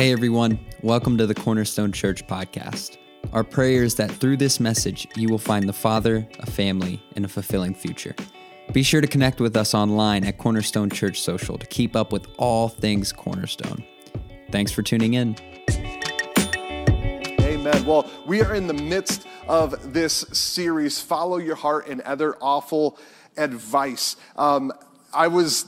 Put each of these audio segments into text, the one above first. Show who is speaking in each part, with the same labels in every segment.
Speaker 1: Hey everyone, welcome to the Cornerstone Church podcast. Our prayer is that through this message, you will find the Father, a family, and a fulfilling future. Be sure to connect with us online at Cornerstone Church Social to keep up with all things Cornerstone. Thanks for tuning in.
Speaker 2: Amen. Well, we are in the midst of this series, Follow Your Heart and Other Awful Advice. Um, I was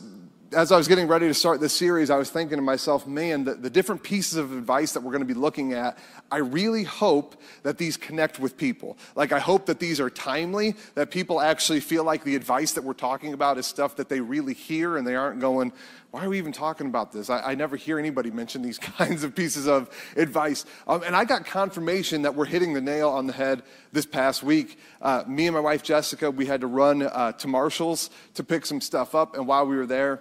Speaker 2: as I was getting ready to start this series, I was thinking to myself, man, the, the, different pieces of advice that we're going to be looking at, I really hope that these connect with people. Like, I hope that these are timely, that people actually feel like the advice that we're talking about is stuff that they really hear and they aren't going, why are we even talking about this? I, I never hear anybody mention these kinds of pieces of advice. Um, and I got confirmation that we're hitting the nail on the head this past week. Uh, me and my wife Jessica, we had to run uh, to Marshall's to pick some stuff up. And while we were there,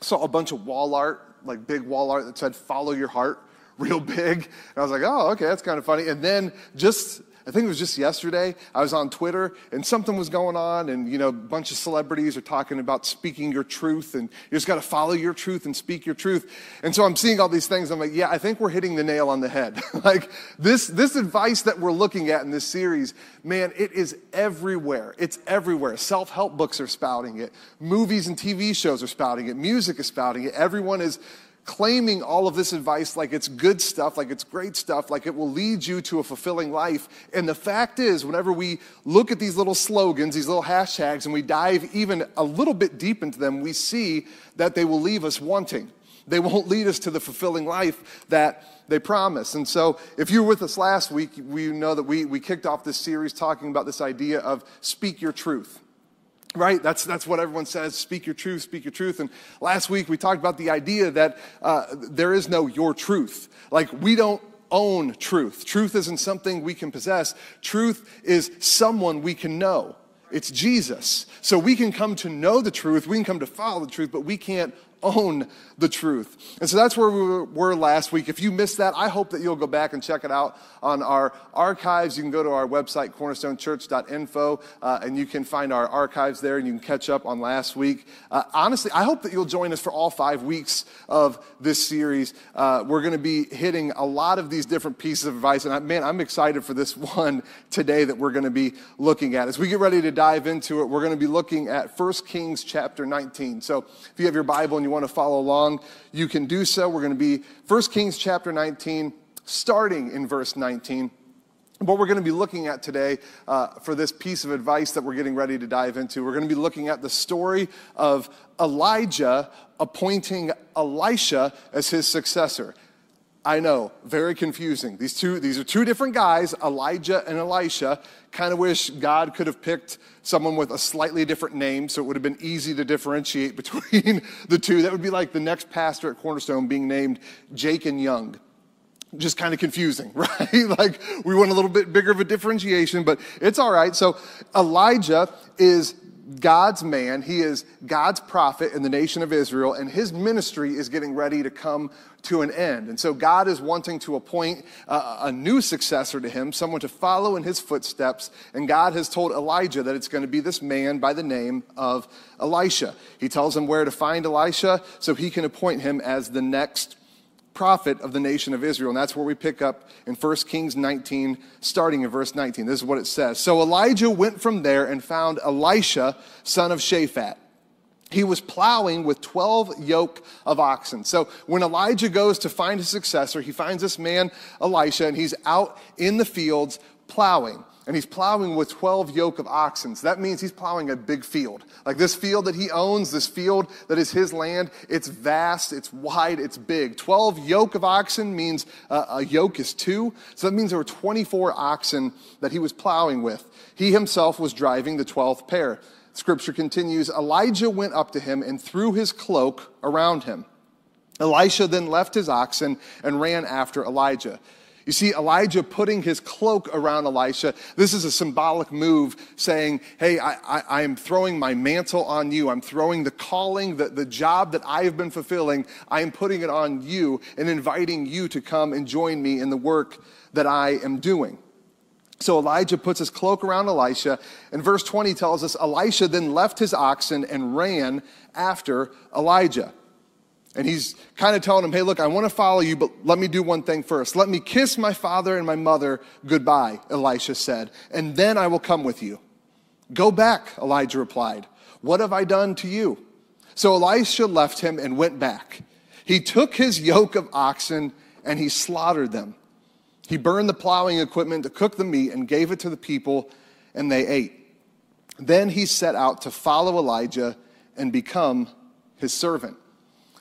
Speaker 2: saw a bunch of wall art, like big wall art that said, Follow your heart, real big. And I was like, Oh, okay, that's kind of funny. And then just I think it was just yesterday, I was on Twitter and something was going on, and you know, a bunch of celebrities are talking about speaking your truth, and you just got to follow your truth and speak your truth. And so I'm seeing all these things. I'm like, yeah, I think we're hitting the nail on the head. like this, this advice that we're looking at in this series, man, it is everywhere. It's everywhere. Self help books are spouting it, movies and TV shows are spouting it, music is spouting it. Everyone is claiming all of this advice like it's good stuff, like it's great stuff, like it will lead you to a fulfilling life. And the fact is, whenever we look at these little slogans, these little hashtags, and we dive even a little bit deep into them, we see that they will leave us wanting. They won't lead us to the fulfilling life that they promise. And so, if you were with us last week, we know that we, we kicked off this series talking about this idea of speak your truth right? That's, that's what everyone says speak your truth, speak your truth. And last week we talked about the idea that uh, there is no your truth. Like, we don't own truth. Truth isn't something we can possess, truth is someone we can know. It's Jesus. So we can come to know the truth, we can come to follow the truth, but we can't own the truth. And so that's where we were last week. If you missed that, I hope that you'll go back and check it out on our archives. You can go to our website, cornerstonechurch.info, uh, and you can find our archives there and you can catch up on last week. Uh, honestly, I hope that you'll join us for all five weeks of this series. Uh, we're going to be hitting a lot of these different pieces of advice. And I, man, I'm excited for this one today that we're going to be looking at. As we get ready to dive into it, we're going to be looking at 1 Kings chapter 19. So if you have your Bible and you want to follow along, you can do so. We're going to be 1 Kings chapter 19, starting in verse 19. What we're going to be looking at today uh, for this piece of advice that we're getting ready to dive into, we're going to be looking at the story of Elijah appointing Elisha as his successor. I know, very confusing. These two, these are two different guys, Elijah and Elisha. Kind of wish God could have picked someone with a slightly different name so it would have been easy to differentiate between the two. That would be like the next pastor at Cornerstone being named Jake and Young. Just kind of confusing, right? like we want a little bit bigger of a differentiation, but it's all right. So Elijah is God's man, he is God's prophet in the nation of Israel, and his ministry is getting ready to come to an end. And so God is wanting to appoint a, a, new successor to him, someone to follow in his footsteps. And God has told Elijah that it's going to be this man by the name of Elisha. He tells him where to find Elisha so he can appoint him as the next prophet of the nation of Israel. And that's where we pick up in 1 Kings 19, starting in verse 19. This is what it says. So Elijah went from there and found Elisha, son of Shaphat. He was plowing with 12 yoke of oxen. So when Elijah goes to find his successor, he finds this man, Elisha, and he's out in the fields plowing and he's plowing with 12 yoke of oxen. So that means he's plowing a big field. Like this field that he owns, this field that is his land, it's vast, it's wide, it's big. 12 yoke of oxen means uh, a yoke is two. So that means there were 24 oxen that he was plowing with. He himself was driving the 12th pair. Scripture continues Elijah went up to him and threw his cloak around him. Elisha then left his oxen and ran after Elijah. You see Elijah putting his cloak around Elisha. This is a symbolic move saying, Hey, I, I, am throwing my mantle on you. I'm throwing the calling, the, the job that I have been fulfilling. I am putting it on you and inviting you to come and join me in the work that I am doing. So Elijah puts his cloak around Elisha, and verse 20 tells us Elisha then left his oxen and ran after Elijah. And he's kind of telling him, hey, look, I want to follow you, but let me do one thing first. Let me kiss my father and my mother goodbye, Elisha said, and then I will come with you. Go back, Elijah replied. What have I done to you? So Elisha left him and went back. He took his yoke of oxen and he slaughtered them. He burned the plowing equipment to cook the meat and gave it to the people, and they ate. Then he set out to follow Elijah and become his servant.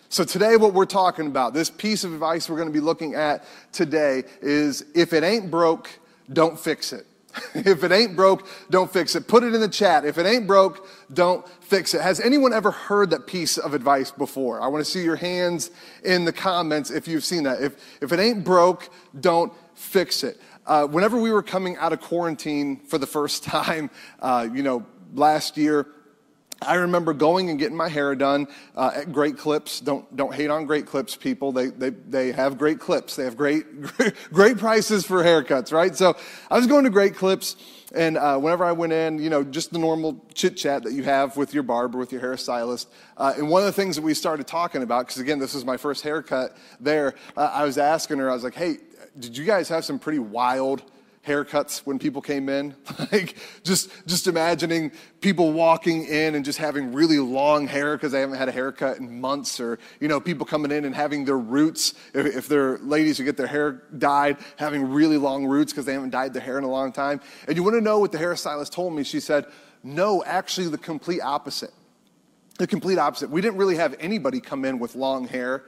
Speaker 2: So, today, what we're talking about, this piece of advice we're going to be looking at today is if it ain't broke, don't fix it. if it ain't broke, don't fix it. Put it in the chat. If it ain't broke, don't fix it. Has anyone ever heard that piece of advice before? I want to see your hands in the comments if you've seen that. If, if it ain't broke, don't fix it. Uh, whenever we were coming out of quarantine for the first time, uh, you know, last year, I remember going and getting my hair done uh, at Great Clips. Don't, don't hate on Great Clips, people. They, they, they have great clips. They have great, great prices for haircuts, right? So I was going to Great Clips, and uh, whenever I went in, you know, just the normal chit chat that you have with your barber, with your hairstylist. Uh, and one of the things that we started talking about, because again, this was my first haircut there, uh, I was asking her, I was like, hey, did you guys have some pretty wild haircuts when people came in. like just just imagining people walking in and just having really long hair because they haven't had a haircut in months, or you know people coming in and having their roots. If, if they're ladies who get their hair dyed, having really long roots because they haven't dyed their hair in a long time. And you want to know what the hairstylist told me? She said, "No, actually, the complete opposite." The complete opposite. We didn't really have anybody come in with long hair.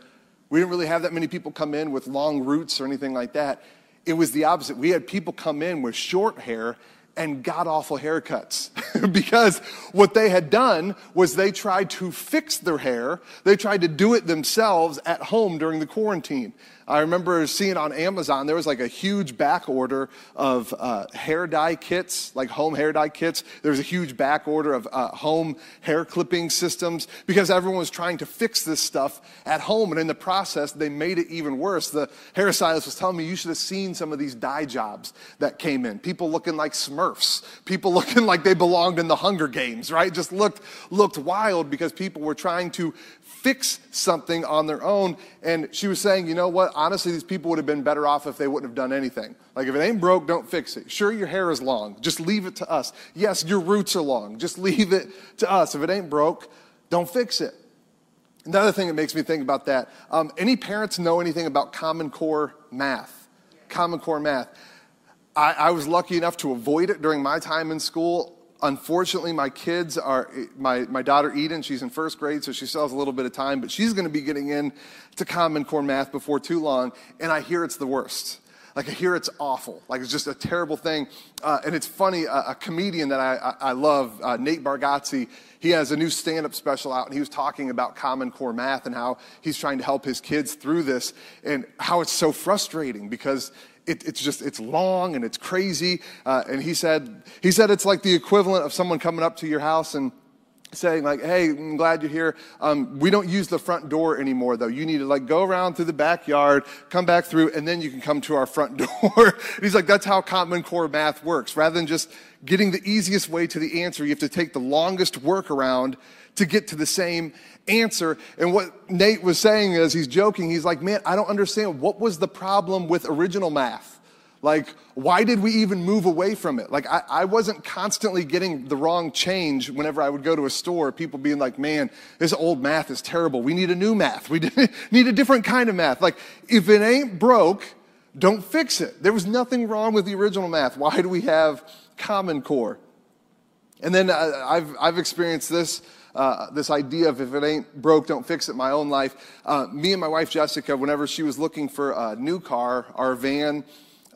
Speaker 2: We didn't really have that many people come in with long roots or anything like that. It was the opposite. We had people come in with short hair and god awful haircuts because what they had done was they tried to fix their hair. They tried to do it themselves at home during the quarantine. I remember seeing on Amazon, there was like a huge back order of uh, hair dye kits, like home hair dye kits. There was a huge back order of uh, home hair clipping systems because everyone was trying to fix this stuff at home. And in the process, they made it even worse. The hairstylist was telling me you should have seen some of these dye jobs that came in. People looking like smurfs, people looking like they belonged in the Hunger Games, right? Just looked, looked wild because people were trying to fix something on their own. And she was saying, you know what? Honestly, these people would have been better off if they wouldn't have done anything. Like, if it ain't broke, don't fix it. Sure, your hair is long. Just leave it to us. Yes, your roots are long. Just leave it to us. If it ain't broke, don't fix it. Another thing that makes me think about that um, any parents know anything about Common Core math? Common Core math. I, I was lucky enough to avoid it during my time in school unfortunately, my kids are, my, my daughter Eden, she's in first grade, so she still has a little bit of time, but she's going to be getting in to Common Core math before too long, and I hear it's the worst. Like, I hear it's awful. Like, it's just a terrible thing. Uh, and it's funny, a, a comedian that I, I, I love, uh, Nate Bargatze, he has a new stand up special out, and he was talking about Common Core math and how he's trying to help his kids through this, and how it's so frustrating because it, it's just it's long and it's crazy. Uh, and he said he said it's like the equivalent of someone coming up to your house and saying like hey i'm glad you're here um, we don't use the front door anymore though you need to like go around through the backyard come back through and then you can come to our front door he's like that's how common core math works rather than just getting the easiest way to the answer you have to take the longest workaround to get to the same answer. And what Nate was saying as he's joking, he's like, man, I don't understand. What was the problem with original math? Like, why did we even move away from it? Like, I, I, wasn't constantly getting the wrong change whenever I would go to a store, people being like, man, this old math is terrible. We need a new math. We need a different kind of math. Like, if it ain't broke, don't fix it. There was nothing wrong with the original math. Why do we have Common Core? And then uh, I've, I've experienced this uh, this idea of if it ain't broke, don't fix it my own life. Uh, me and my wife Jessica, whenever she was looking for a new car, our van,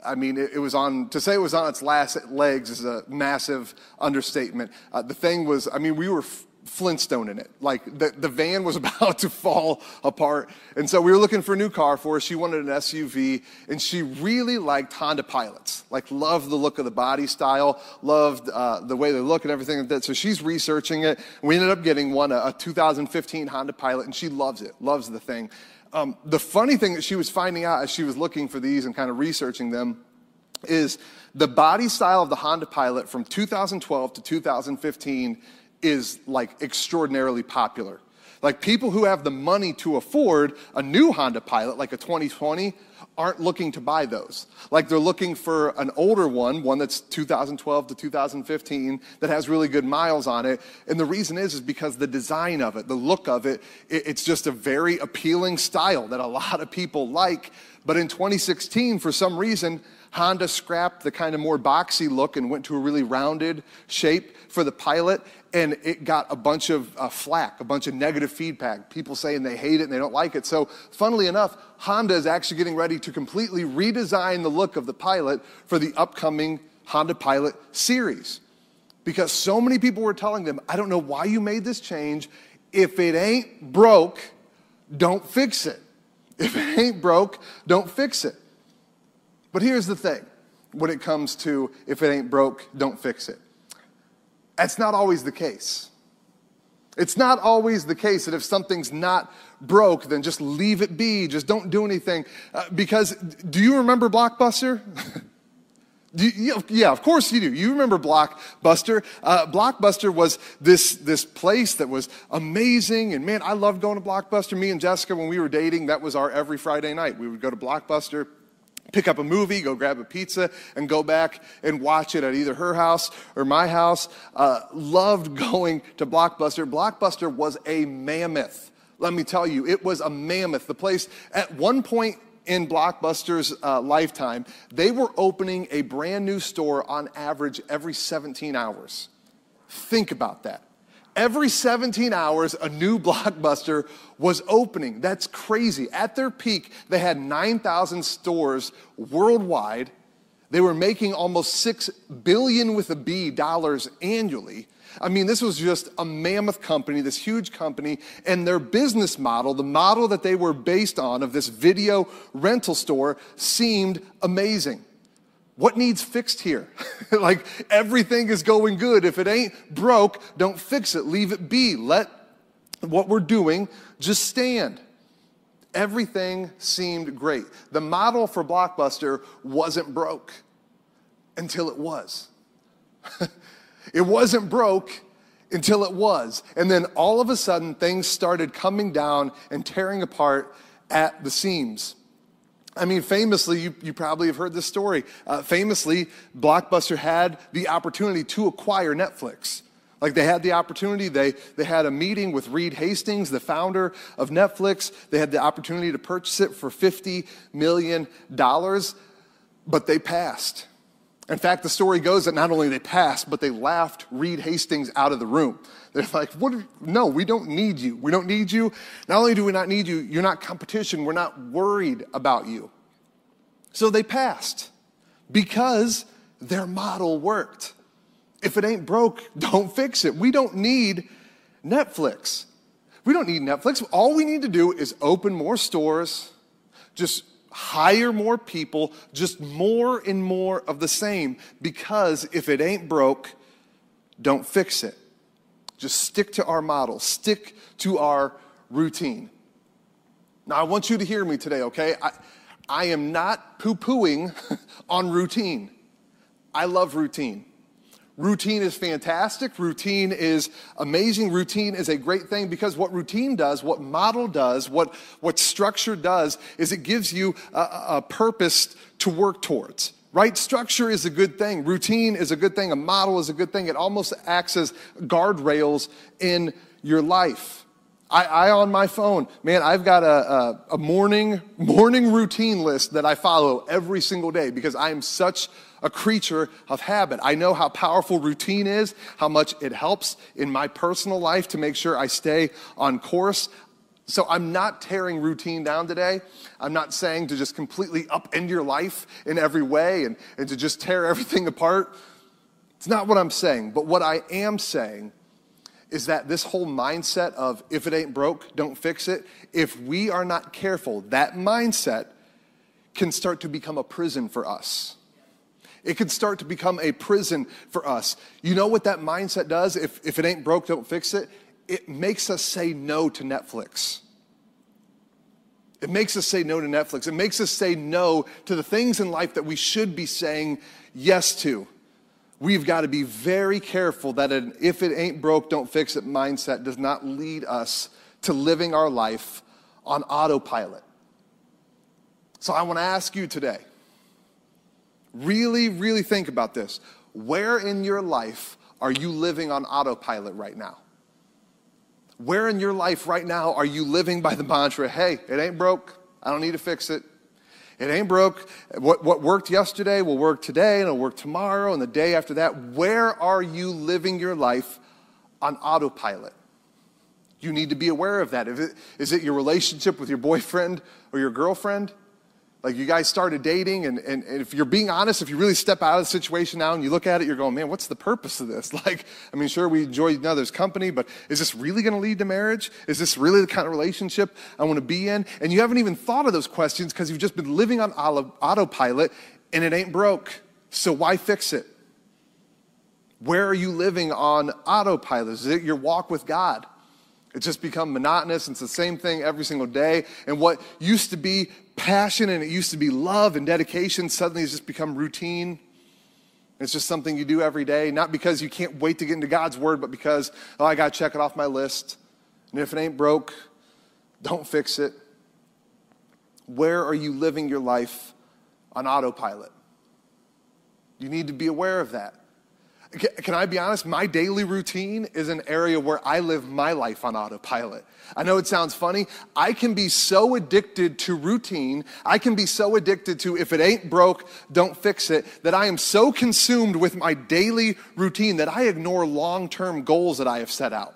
Speaker 2: I mean, it, it, was on, to say it was on its last legs is a massive understatement. Uh, the thing was, I mean, we were f- Flintstone in it. Like the, the van was about to fall apart. And so we were looking for a new car for her. She wanted an SUV and she really liked Honda Pilots. Like loved the look of the body style, loved uh, the way they look and everything like that. So she's researching it. We ended up getting one, a, a 2015 Honda Pilot, and she loves it, loves the thing. Um, the funny thing that she was finding out as she was looking for these and kind of researching them is the body style of the Honda Pilot from 2012 to 2015 is like extraordinarily popular. Like people who have the money to afford a new Honda Pilot, like a 2020, aren't looking to buy those. Like they're looking for an older one, one that's 2012 to 2015 that has really good miles on it. And the reason is is because the design of it, the look of it, it's just a very appealing style that a lot of people like. But in 2016, for some reason, Honda scrapped the kind of more boxy look and went to a really rounded shape for the Pilot, and it got a bunch of uh, flack, a bunch of negative feedback. People saying they hate it and they don't like it. So, funnily enough, Honda is actually getting ready to completely redesign the look of the Pilot for the upcoming Honda Pilot series. Because so many people were telling them, I don't know why you made this change. If it ain't broke, don't fix it. If it ain't broke, don't fix it. But here's the thing when it comes to if it ain't broke, don't fix it. That's not always the case. It's not always the case that if something's not broke, then just leave it be, just don't do anything. Uh, because do you remember Blockbuster? You, yeah, of course you do. You remember Blockbuster. Uh, Blockbuster was this, this place that was amazing. And man, I loved going to Blockbuster. Me and Jessica, when we were dating, that was our every Friday night. We would go to Blockbuster pick up a movie, go grab a pizza, and go back and watch it at either her house or my house. Uh, loved going to Blockbuster. Blockbuster was a mammoth. Let me tell you, it was a mammoth. The place, at one point in Blockbuster's uh, lifetime, they were opening a brand new store on average every 17 hours. Think about that. Every 17 hours, a new blockbuster was opening. That's crazy. At their peak, they had 9,000 stores worldwide. They were making almost 6 billion with a B dollars annually. I mean, this was just a mammoth company, this huge company, and their business model, the model that they were based on of this video rental store, seemed amazing. What needs fixed here? like everything is going good. If it ain't broke, don't fix it. Leave it be. Let what we're doing just stand. Everything seemed great. The model for Blockbuster wasn't broke until it was. it wasn't broke until it was. And then all of a sudden, things started coming down and tearing apart at the seams. I mean, famously, you, you probably have heard this story. Uh, famously, Blockbuster had the opportunity to acquire Netflix. Like they had the opportunity, they, they had a meeting with Reed Hastings, the founder of Netflix. They had the opportunity to purchase it for $50 million, but they passed. In fact, the story goes that not only they passed, but they laughed Reed Hastings out of the room. They're like, what? No, we don't need you. We don't need you. Not only do we not need you, you're not competition. We're not worried about you. So they passed because their model worked. If it ain't broke, don't fix it. We don't need Netflix. We don't need Netflix. All we need to do is open more stores, just hire more people, just more and more of the same. Because if it ain't broke, don't fix it. Just stick to our model, stick to our routine. Now, I want you to hear me today, okay? I, I am not poo pooing on routine. I love routine. Routine is fantastic. Routine is amazing. Routine is a great thing because what routine does, what model does, what, what structure does, is it gives you a, a purpose to work towards. Right? Structure is a good thing. Routine is a good thing. A model is a good thing. It almost acts as guardrails in your life. I, I, on my phone, man, I've got a, a, a morning morning routine list that I follow every single day because I am such a creature of habit. I know how powerful routine is, how much it helps in my personal life to make sure I stay on course. So I'm not tearing routine down today. I'm not saying to just completely upend your life in every way and, and to just tear everything apart. It's not what I'm saying. But what I am saying is that this whole mindset of if it ain't broke, don't fix it, if we are not careful, that mindset can start to become a prison for us. It can start to become a prison for us. You know what that mindset does? If, if it ain't broke, don't fix it. It makes us say no to Netflix. It makes us say no to Netflix. It makes us say no to the things in life that we should be saying yes to. We've got to be very careful that an if it ain't broke, don't fix it mindset does not lead us to living our life on autopilot. So I want to ask you today really, really think about this. Where in your life are you living on autopilot right now? Where in your life right now are you living by the mantra, hey, it ain't broke, I don't need to fix it? It ain't broke. What, what worked yesterday will work today and it'll work tomorrow and the day after that. Where are you living your life on autopilot? You need to be aware of that. It, is it your relationship with your boyfriend or your girlfriend? Like you guys started dating, and, and, and, if you're being honest, if you really step out of the situation now and you look at it, you're going, man, what's the purpose of this? Like, I mean, sure, we enjoy each other's company, but is this really going to lead to marriage? Is this really the kind of relationship I want to be in? And you haven't even thought of those questions because you've just been living on autopilot and it ain't broke. So why fix it? Where are you living on autopilot? Is it your walk with God? It's just become monotonous. It's the same thing every single day. And what used to be passion and it used to be love and dedication suddenly has just become routine. It's just something you do every day, not because you can't wait to get into God's word, but because, oh, I got to check it off my list. And if it ain't broke, don't fix it. Where are you living your life on autopilot? You need to be aware of that. Can I be honest? My daily routine is an area where I live my life on autopilot. I know it sounds funny. I can be so addicted to routine, I can be so addicted to if it ain't broke, don't fix it, that I am so consumed with my daily routine that I ignore long term goals that I have set out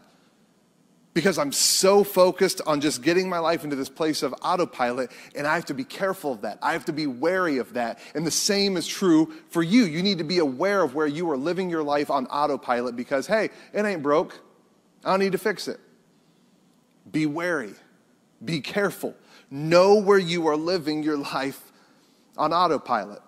Speaker 2: because I'm so focused on just getting my life into this place of autopilot, and I have to be careful of that. I have to be wary of that. And the same is true for you. You need to be aware of where you are living your life on autopilot because, hey, it ain't broke. I don't need to fix it. Be wary, be careful. Know where you are living your life on autopilot.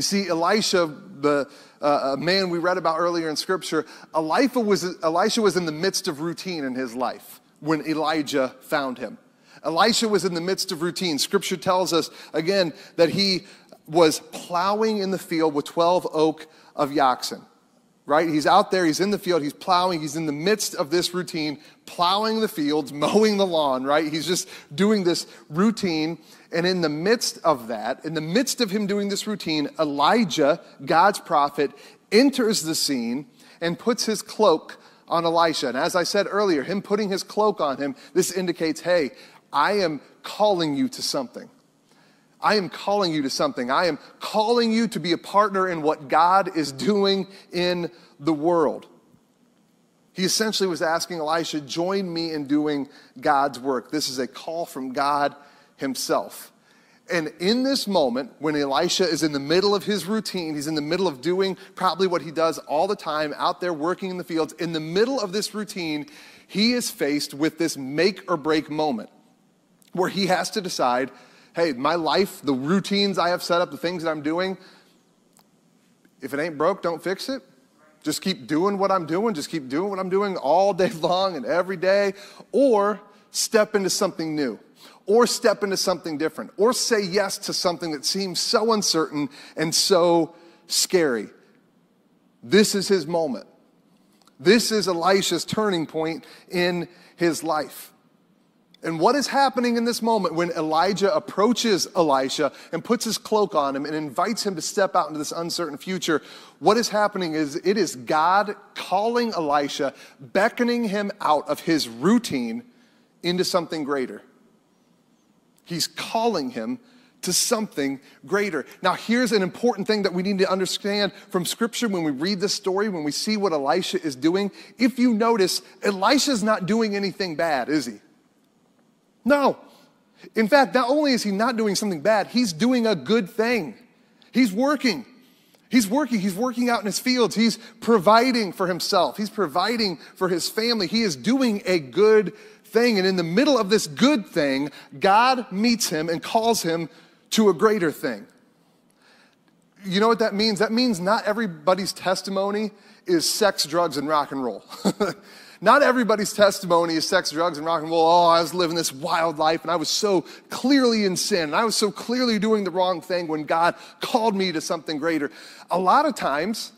Speaker 2: You see, Elisha, the uh, man we read about earlier in Scripture, Elisha was, Elisha was in the midst of routine in his life when Elijah found him. Elisha was in the midst of routine. Scripture tells us, again, that he was plowing in the field with 12 oak of oxen right? He's out there, he's in the field, he's plowing, he's in the midst of this routine, plowing the fields, mowing the lawn, right? He's just doing this routine. And in the midst of that, in the midst of him doing this routine, Elijah, God's prophet, enters the scene and puts his cloak on Elisha. And as I said earlier, him putting his cloak on him, this indicates, hey, I am calling you to something. I am calling you to something. I am calling you to be a partner in what God is doing in the world. He essentially was asking Elisha, join me in doing God's work. This is a call from God Himself. And in this moment, when Elisha is in the middle of his routine, he's in the middle of doing probably what he does all the time out there working in the fields. In the middle of this routine, he is faced with this make or break moment where he has to decide hey, my life, the routines I have set up, the things that I'm doing, if it ain't broke, don't fix it. Just keep doing what I'm doing. Just keep doing what I'm doing all day long and every day. Or step into something new. Or step into something different. Or say yes to something that seems so uncertain and so scary. This is his moment. This is Elisha's turning point in his life. And what is happening in this moment when Elijah approaches Elisha and puts his cloak on him and invites him to step out into this uncertain future? What is happening is it is God calling Elisha, beckoning him out of his routine into something greater. He's calling him to something greater. Now, here's an important thing that we need to understand from Scripture when we read this story, when we see what Elisha is doing. If you notice, Elisha's not doing anything bad, is he? No. In fact, not only is he not doing something bad, he's doing a good thing. He's working. He's working. He's working out in his fields. He's providing for himself. He's providing for his family. He is doing a good thing. And in the middle of this good thing, God meets him and calls him to a greater thing. You know what that means? That means not everybody's testimony is sex, drugs, and rock and roll. Not everybody's testimony is sex, drugs, and rock and roll. Oh, I was living this wild life and I was so clearly in sin and I was so clearly doing the wrong thing when God called me to something greater. A lot of times,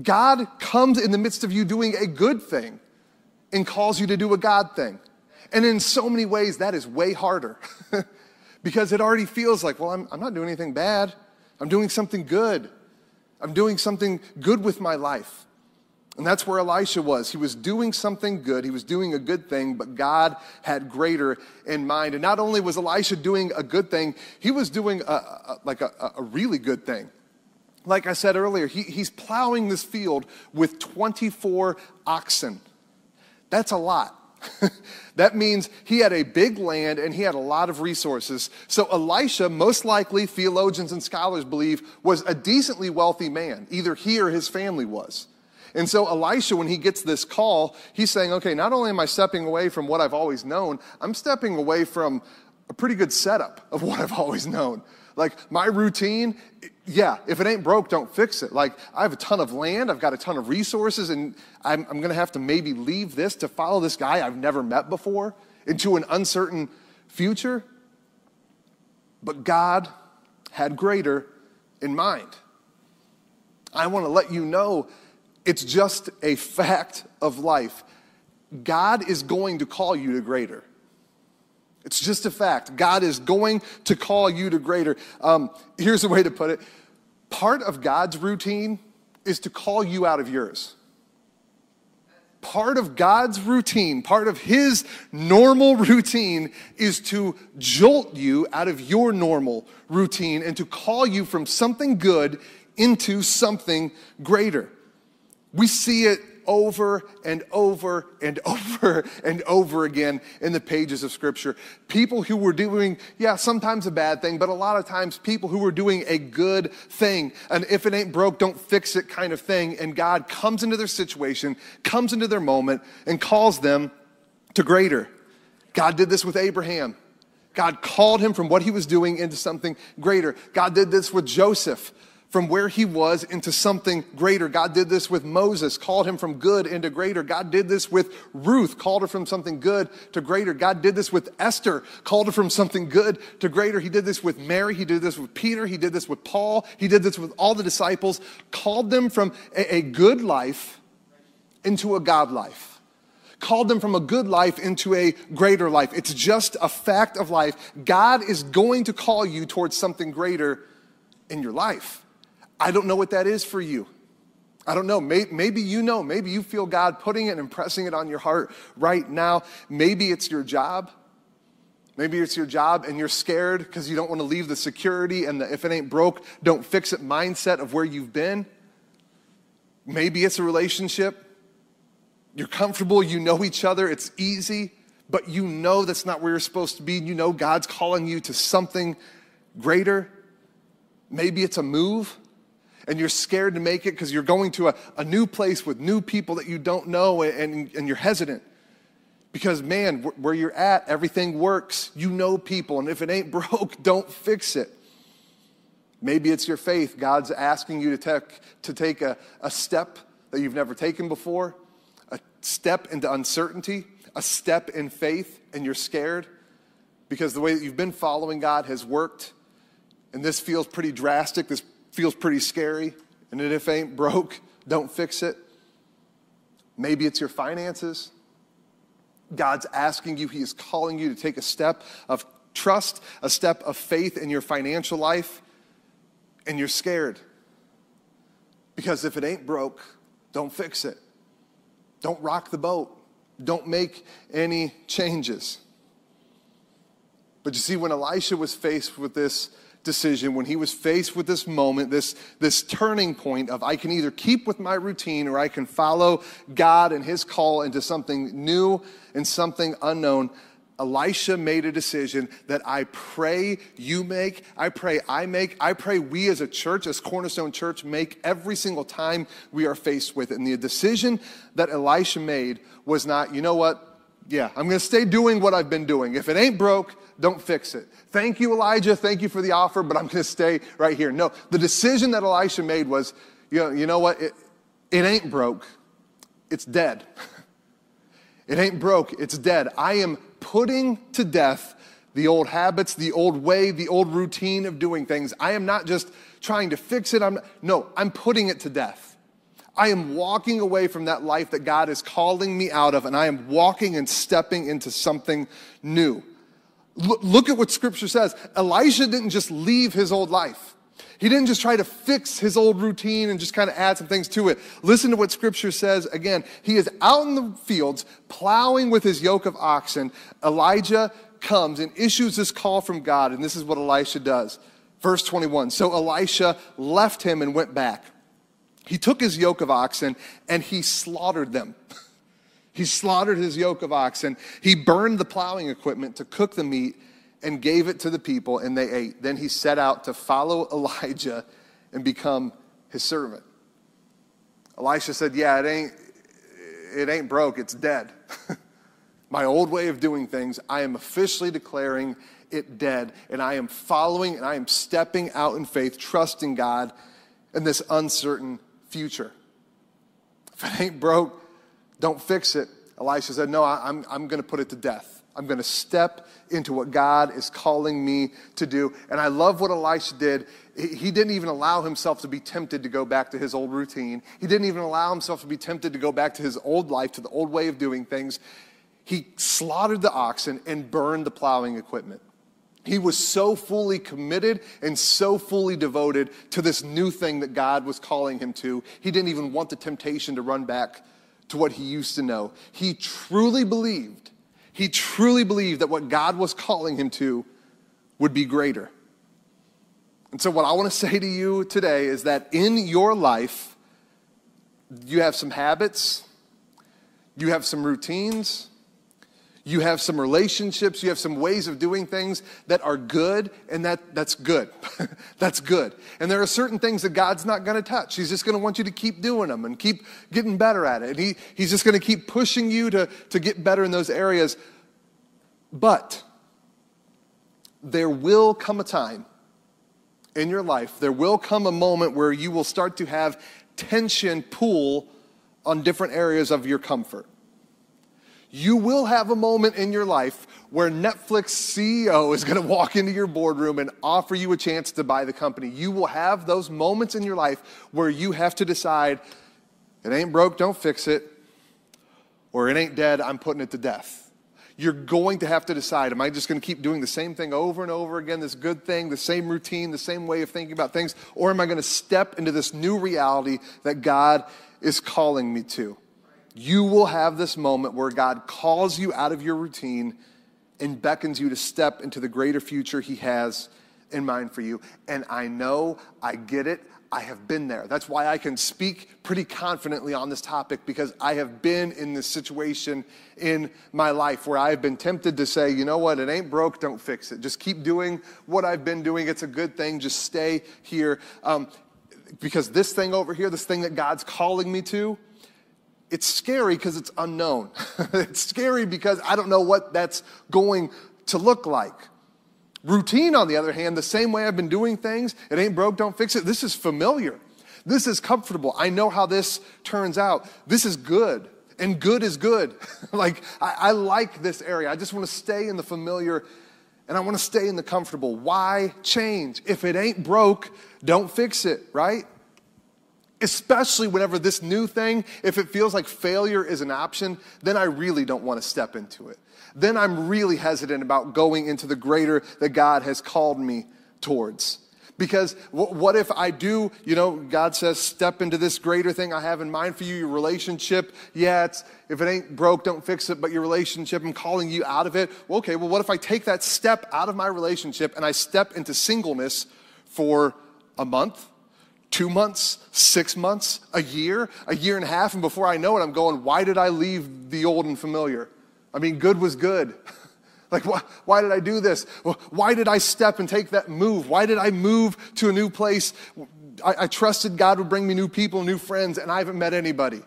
Speaker 2: God comes in the midst of you doing a good thing and calls you to do a God thing. And in so many ways, that is way harder because it already feels like, well, I'm, I'm not doing anything bad. I'm doing something good. I'm doing something good with my life. And that's where Elisha was. He was doing something good. He was doing a good thing, but God had greater in mind. And not only was Elisha doing a good thing, he was doing a, a, like a, a really good thing. Like I said earlier, he, he's plowing this field with 24 oxen. That's a lot. that means he had a big land and he had a lot of resources. So Elisha, most likely, theologians and scholars believe, was a decently wealthy man. Either he or his family was. And so Elisha, when he gets this call, he's saying, okay, not only am I stepping away from what I've always known, I'm stepping away from a pretty good setup of what I've always known. Like my routine, yeah, if it ain't broke, don't fix it. Like I have a ton of land, I've got a ton of resources, and I'm, I'm gonna have to maybe leave this to follow this guy I've never met before into an uncertain future. But God had greater in mind. I wanna let you know it's just a fact of life. God is going to call you to greater. It's just a fact. God is going to call you to greater. Um, here's a way to put it part of God's routine is to call you out of yours. Part of God's routine, part of His normal routine is to jolt you out of your normal routine and to call you from something good into something greater. We see it over and over and over and over again in the pages of Scripture. People who were doing, yeah, sometimes a bad thing, but a lot of times people who were doing a good thing. And if it ain't broke, don't fix it kind of thing. And God comes into their situation, comes into their moment, and calls them to greater. God did this with Abraham. God called him from what he was doing into something greater. God did this with Joseph from where he was into something greater. God did this with Moses, called him from good into greater. God did this with Ruth, called her from something good to greater. God did this with Esther, called her from something good to greater. He did this with Mary. He did this with Peter. He did this with Paul. He did this with all the disciples, called them from a, a good life into a God life called them from a good life into a greater life. It's just a fact of life. God is going to call you towards something greater in your life. I don't know what that is for you. I don't know. Maybe you know. Maybe you feel God putting it and impressing it on your heart right now. Maybe it's your job. Maybe it's your job and you're scared because you don't want to leave the security and the if it ain't broke, don't fix it mindset of where you've been. Maybe it's a relationship. You're comfortable, you know each other, it's easy, but you know that's not where you're supposed to be. You know God's calling you to something greater. Maybe it's a move and you're scared to make it because you're going to a, a new place with new people that you don't know and, and you're hesitant. Because, man, where you're at, everything works. You know people, and if it ain't broke, don't fix it. Maybe it's your faith. God's asking you to take, to take a, a step that you've never taken before, a step into uncertainty, a step in faith, and you're scared because the way that you've been following God has worked. And this feels pretty drastic. This feels pretty scary, and if it ain't broke, don't fix it. Maybe it's your finances. God's asking you, He is calling you to take a step of trust, a step of faith in your financial life, and you're scared. Because if it ain't broke, don't fix it. Don't rock the boat. Don't make any changes. But you see, when Elisha was faced with this decision, when he was faced with this moment, this, this turning point of I can either keep with my routine or I can follow God and his call into something new and something unknown, Elisha made a decision that I pray you make, I pray I make, I pray we as a church, as Cornerstone Church, make every single time we are faced with it. And the decision that Elisha made was not, you know what? Yeah, I'm going to stay doing what I've been doing. If it ain't broke, don't fix it. Thank you, Elijah. Thank you for the offer, but I'm going to stay right here. No, the decision that Elisha made was, you know, you know what? It, it ain't broke. It's dead. It ain't broke. It's dead. I am putting to death the old habits, the old way, the old routine of doing things. I am not just trying to fix it. I'm, no, I'm putting it to death. I am walking away from that life that God is calling me out of, and I am walking and stepping into something new. Look at what scripture says. Elisha didn't just leave his old life. He didn't just try to fix his old routine and just kind of add some things to it. Listen to what scripture says again. He is out in the fields plowing with his yoke of oxen. Elijah comes and issues this call from God, and this is what Elisha does. Verse 21 So Elisha left him and went back. He took his yoke of oxen and he slaughtered them. he slaughtered his yoke of oxen. He burned the plowing equipment to cook the meat and gave it to the people, and they ate. Then he set out to follow Elijah and become his servant. Elisha said, Yeah, it ain't, it ain't broke, it's dead. My old way of doing things, I am officially declaring it dead, and I am following and I am stepping out in faith, trusting God in this uncertain future. If it ain't broke, don't fix it. Elisha said, No, I'm, I'm going to put it to death. I'm going to step into what God is calling me to do. And I love what Elisha did. He didn't even allow himself to be tempted to go back to his old routine. He didn't even allow himself to be tempted to go back to his old life, to the old way of doing things. He slaughtered the oxen and burned the plowing equipment. He was so fully committed and so fully devoted to this new thing that God was calling him to. He didn't even want the temptation to run back to what he used to know. He truly believed, he truly believed that what God was calling him to would be greater. And so, what I want to say to you today is that in your life, you have some habits, you have some routines, you have some relationships, you have some ways of doing things that are good, and that, that's good. that's good. And there are certain things that God's not going to touch. He's just going to want you to keep doing them and keep getting better at it. And he, He's just going to keep pushing you to, to get better in those areas. But there will come a time in your life, there will come a moment where you will start to have tension pool on different areas of your comfort you will have a moment in your life where Netflix CEO is going to walk into your boardroom and offer you a chance to buy the company. You will have those moments in your life where you have to decide it ain't broke, don't fix it, or it ain't dead, I'm putting it to death. You're going to have to decide am I just going to keep doing the same thing over and over again, this good thing, the same routine, the same way of thinking about things, or am I going to step into this new reality that God is calling me to? You will have this moment where God calls you out of your routine and beckons you to step into the greater future He has in mind for you. And I know, I get it, I have been there. That's why I can speak pretty confidently on this topic because I have been in this situation in my life where I've been tempted to say, you know what, it ain't broke, don't fix it. Just keep doing what I've been doing. It's a good thing. Just stay here. Um, because this thing over here, this thing that God's calling me to, it's scary because it's unknown. it's scary because I don't know what that's going to look like. Routine, on the other hand, the same way I've been doing things, it ain't broke, don't fix it. This is familiar. This is comfortable. I know how this turns out. This is good. And good is good. like, I, I like this area. I just want to stay in the familiar and I want to stay in the comfortable. Why change? If it ain't broke, don't fix it, right? Especially whenever this new thing, if it feels like failure is an option, then I really don't want to step into it. Then I'm really hesitant about going into the greater that God has called me towards. Because what if I do, you know, God says, step into this greater thing I have in mind for you, your relationship. Yeah, if it ain't broke, don't fix it, but your relationship, I'm calling you out of it. Well, okay, well, what if I take that step out of my relationship and I step into singleness for a month, two months, six months, a year, a year and a half, and before I know it, I'm going, why did I leave the old and familiar? I mean, good was good. like, why, why did I do this? Why did I step and take that move? Why did I move to a new place? I, I trusted God would bring me new people, new friends, and I haven't met anybody.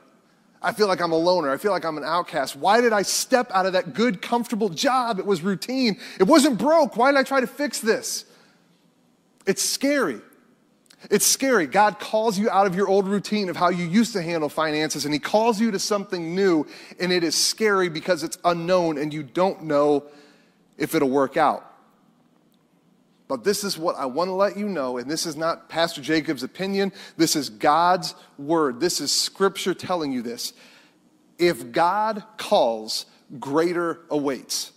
Speaker 2: I feel like I'm a loner. I feel like I'm an outcast. Why did I step out of that good, comfortable job? It was routine. It wasn't broke. Why did I try to fix this? It's scary. It's scary. God calls you out of your old routine of how you used to handle finances, and He calls you to something new, and it is scary because it's unknown and you don't know if it'll work out. But this is what I want to let you know, and this is not Pastor Jacob's opinion. This is God's word. This is scripture telling you this. If God calls, greater awaits.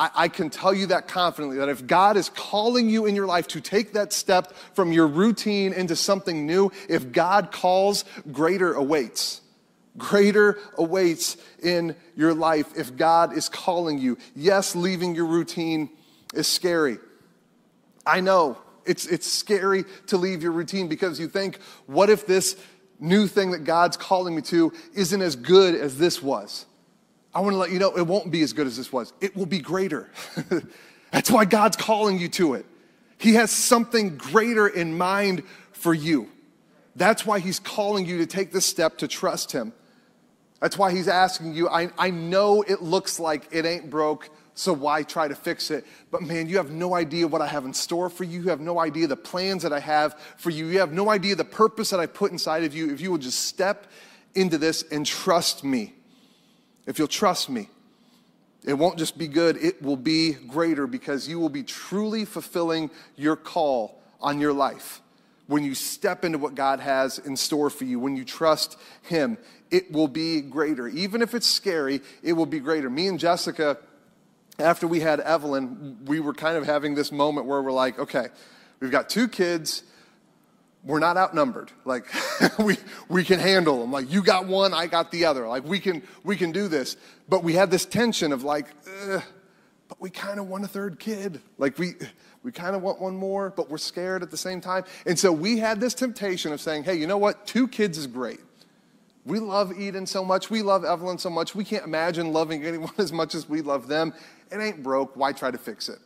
Speaker 2: I, I, can tell you that confidently that if God is calling you in your life to take that step from your routine into something new, if God calls, greater awaits. Greater awaits in your life if God is calling you. Yes, leaving your routine is scary. I know it's, it's scary to leave your routine because you think, what if this new thing that God's calling me to isn't as good as this was? I want to let you know it won't be as good as this was. It will be greater. That's why God's calling you to it. He has something greater in mind for you. That's why He's calling you to take this step to trust Him. That's why He's asking you. I, I know it looks like it ain't broke, so why try to fix it? But man, you have no idea what I have in store for you. You have no idea the plans that I have for you. You have no idea the purpose that I put inside of you if you will just step into this and trust me if you'll trust me, it won't just be good, it will be greater because you will be truly fulfilling your call on your life. When you step into what God has in store for you, when you trust Him, it will be greater. Even if it's scary, it will be greater. Me and Jessica, after we had Evelyn, we were kind of having this moment where we're like, okay, we've got two kids we're not outnumbered. Like we we can handle them. Like you got one, I got the other. Like we can we can do this. But we had this tension of like, but we kind of want a third kid. Like we we kind of want one more, but we're scared at the same time. And so we had this temptation of saying, hey, you know what? Two kids is great. We love Eden so much. We love Evelyn so much. We can't imagine loving anyone as much as we love them. It ain't broke. Why try to fix it?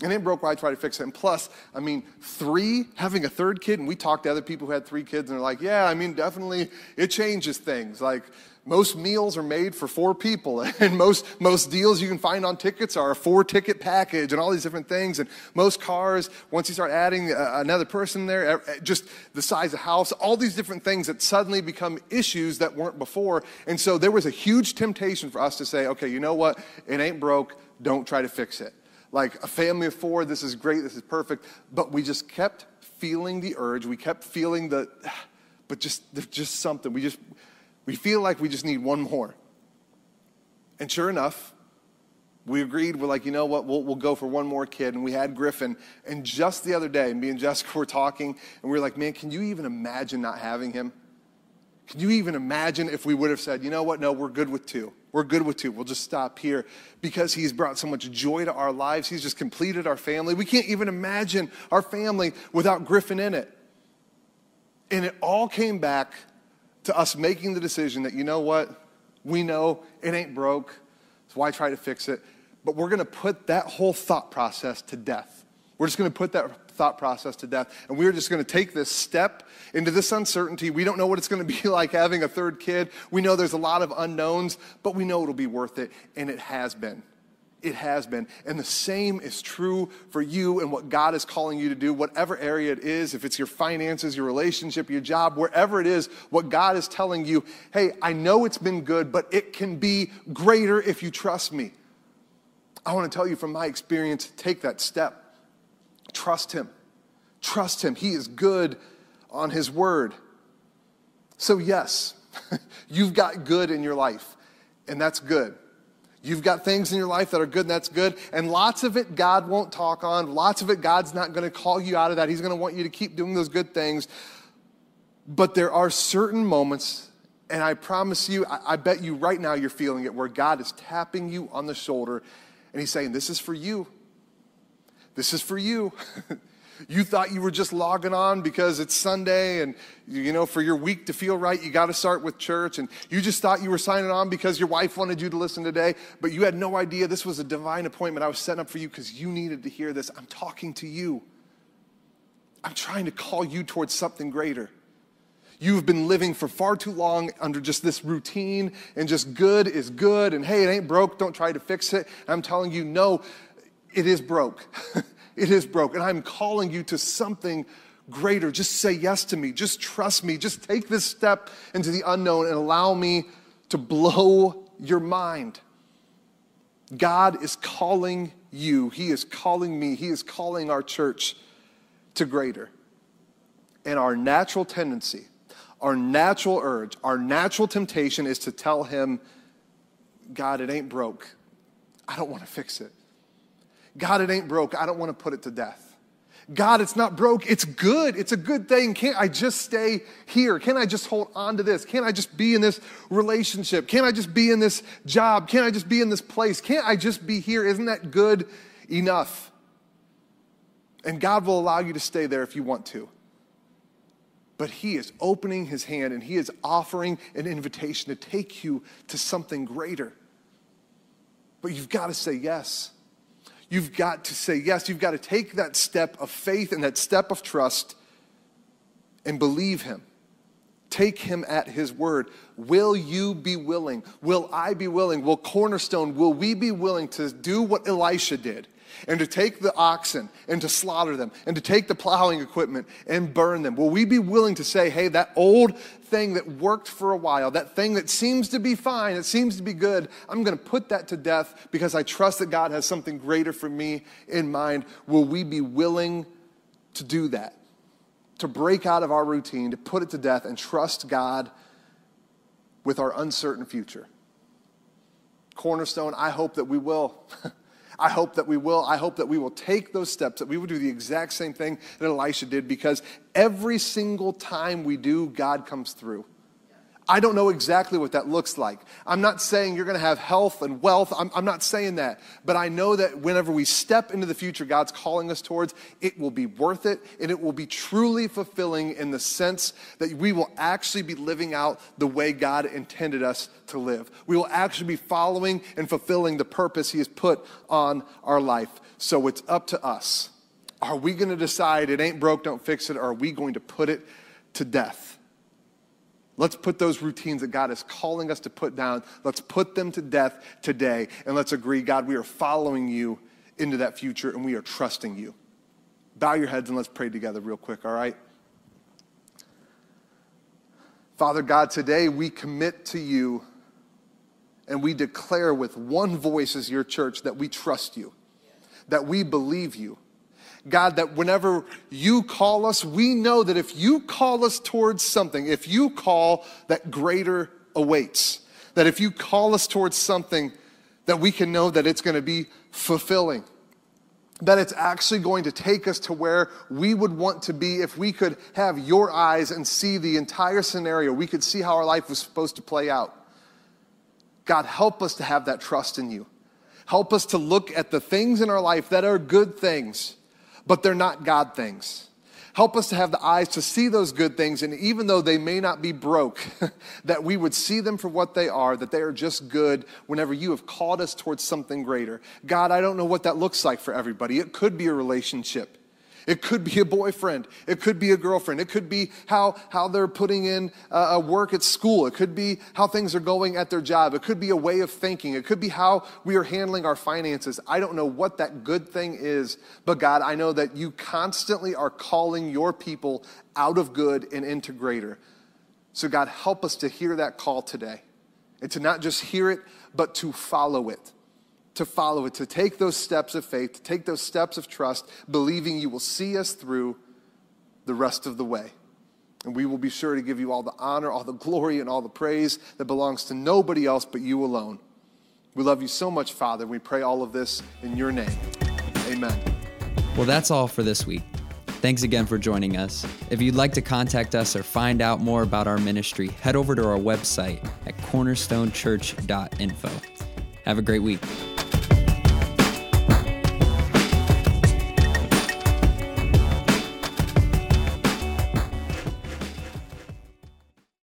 Speaker 2: And it broke why I tried to fix it. And plus, I mean, three, having a third kid, and we talked to other people who had three kids, and they're like, yeah, I mean, definitely it changes things. Like, most meals are made for four people, and most, most deals you can find on tickets are a four ticket package and all these different things. And most cars, once you start adding uh, another person there, just the size of house, all these different things that suddenly become issues that weren't before. And so there was a huge temptation for us to say, okay, you know what? It ain't broke. Don't try to fix it like a family of four, this is great, this is perfect. But we just kept feeling the urge. We kept feeling the, but just, there's just something. We just, we feel like we just need one more. And sure enough, we agreed, we're like, you know what, we'll, we'll go for one more kid. And we had Griffin. And just the other day, me and Jessica were talking, and we were like, man, can you even imagine not having him? Can you even imagine if we would have said, you know what, no, we're good with two? We're good with two. We'll just stop here because he's brought so much joy to our lives. He's just completed our family. We can't even imagine our family without Griffin in it. And it all came back to us making the decision that, you know what? We know it ain't broke, so why try to fix it? But we're going to put that whole thought process to death. We're just going to put that thought process to death. And we're just going to take this step into this uncertainty. We don't know what it's going to be like having a third kid. We know there's a lot of unknowns, but we know it'll be worth it. And it has been. It has been. And the same is true for you and what God is calling you to do, whatever area it is, if it's your finances, your relationship, your job, wherever it is, what God is telling you, hey, I know it's been good, but it can be greater if you trust me. I want to tell you from my experience, take that step. Trust Him. Trust Him. He is good on His word. So, yes, you've got good in your life, and that's good. You've got things in your life that are good, and that's good. And lots of it God won't talk on. Lots of it God's not going to call you out of that. He's going to want you to keep doing those good things. But there are certain moments, and I promise you, I, I bet you right now you're feeling it, where God is tapping you on the shoulder and He's saying, This is for you. This is for you. you thought you were just logging on because it's Sunday and, you know, for your week to feel right, you got to start with church. And you just thought you were signing on because your wife wanted you to listen today, but you had no idea this was a divine appointment I was setting up for you because you needed to hear this. I'm talking to you. I'm trying to call you towards something greater. You've been living for far too long under just this routine and just good is good and hey, it ain't broke, don't try to fix it. I'm telling you, no, it is broke. it is broke. And I'm calling you to something greater. Just say yes to me. Just trust me. Just take this step into the unknown and allow me to blow your mind. God is calling you, He is calling me, He is calling our church to greater. And our natural tendency, our natural urge, our natural temptation is to tell Him, God, it ain't broke. I don't want to fix it. God, it ain't broke. I don't want to put it to death. God, it's not broke. It's good. It's a good thing. Can't I just stay here? Can't I just hold on to this? Can't I just be in this relationship? Can't I just be in this job? Can't I just be in this place? Can't I just be here? Isn't that good enough? And God will allow you to stay there if you want to. But He is opening His hand and He is offering an invitation to take you to something greater. But you've got to say yes. You've got to say yes. You've got to take that step of faith and that step of trust and believe Him. Take Him at His word. Will you be willing? Will I be willing? Will Cornerstone, will we be willing to do what Elisha did? And to take the oxen and to slaughter them and to take the plowing equipment and burn them? Will we be willing to say, hey, that old thing that worked for a while, that thing that seems to be fine, it seems to be good, I'm going to put that to death because I trust that God has something greater for me in mind? Will we be willing to do that? To break out of our routine, to put it to death and trust God with our uncertain future? Cornerstone, I hope that we will. I hope that we will. I hope that we will take those steps, that we will do the exact same thing that Elisha did, because every single time we do, God comes through. I don't know exactly what that looks like. I'm not saying you're going to have health and wealth. I'm, I'm, not saying that. But I know that whenever we step into the future God's calling us towards, it will be worth it and it will be truly fulfilling in the sense that we will actually be living out the way God intended us to live. We will actually be following and fulfilling the purpose He has put on our life. So it's up to us. Are we going to decide it ain't broke, don't fix it, or are we going to put it to death? Let's put those routines that God is calling us to put down, let's put them to death today. And let's agree, God, we are following you into that future and we are trusting you. Bow your heads and let's pray together, real quick, all right? Father God, today we commit to you and we declare with one voice as your church that we trust you, that we believe you God, that whenever you call us, we know that if you call us towards something, if you call, that greater awaits. That if you call us towards something, that we can know that it's going to be fulfilling. That it's actually going to take us to where we would want to be if we could have your eyes and see the entire scenario. We could see how our life was supposed to play out. God, help us to have that trust in you. Help us to look at the things in our life that are good things but they're not God things. Help us to have the eyes to see those good things, and even though they may not be broke, that we would see them for what they are, that they are just good whenever you have called us towards something greater. God, I don't know what that looks like for everybody. It could be a relationship. It could be a boyfriend. It could be a girlfriend. It could be how, how they're putting in uh, a work at school. It could be how things are going at their job. It could be a way of thinking. It could be how we are handling our finances. I don't know what that good thing is, but God, I know that you constantly are calling your people out of good and into greater. So, God, help us to hear that call today and to not just hear it, but to follow it to follow it, to take those steps of faith, to take those steps of trust, believing you will see us through the rest of the way. And we will be sure to give you all the honor, all the glory, and all the praise that belongs to nobody else but you alone. We love you so much, Father. We pray all of this in your name. Amen.
Speaker 1: Well, that's all for this week. Thanks again for joining us. If you'd like to contact us or find out more about our ministry, head over to our website at cornerstonechurch.info. Have a great week.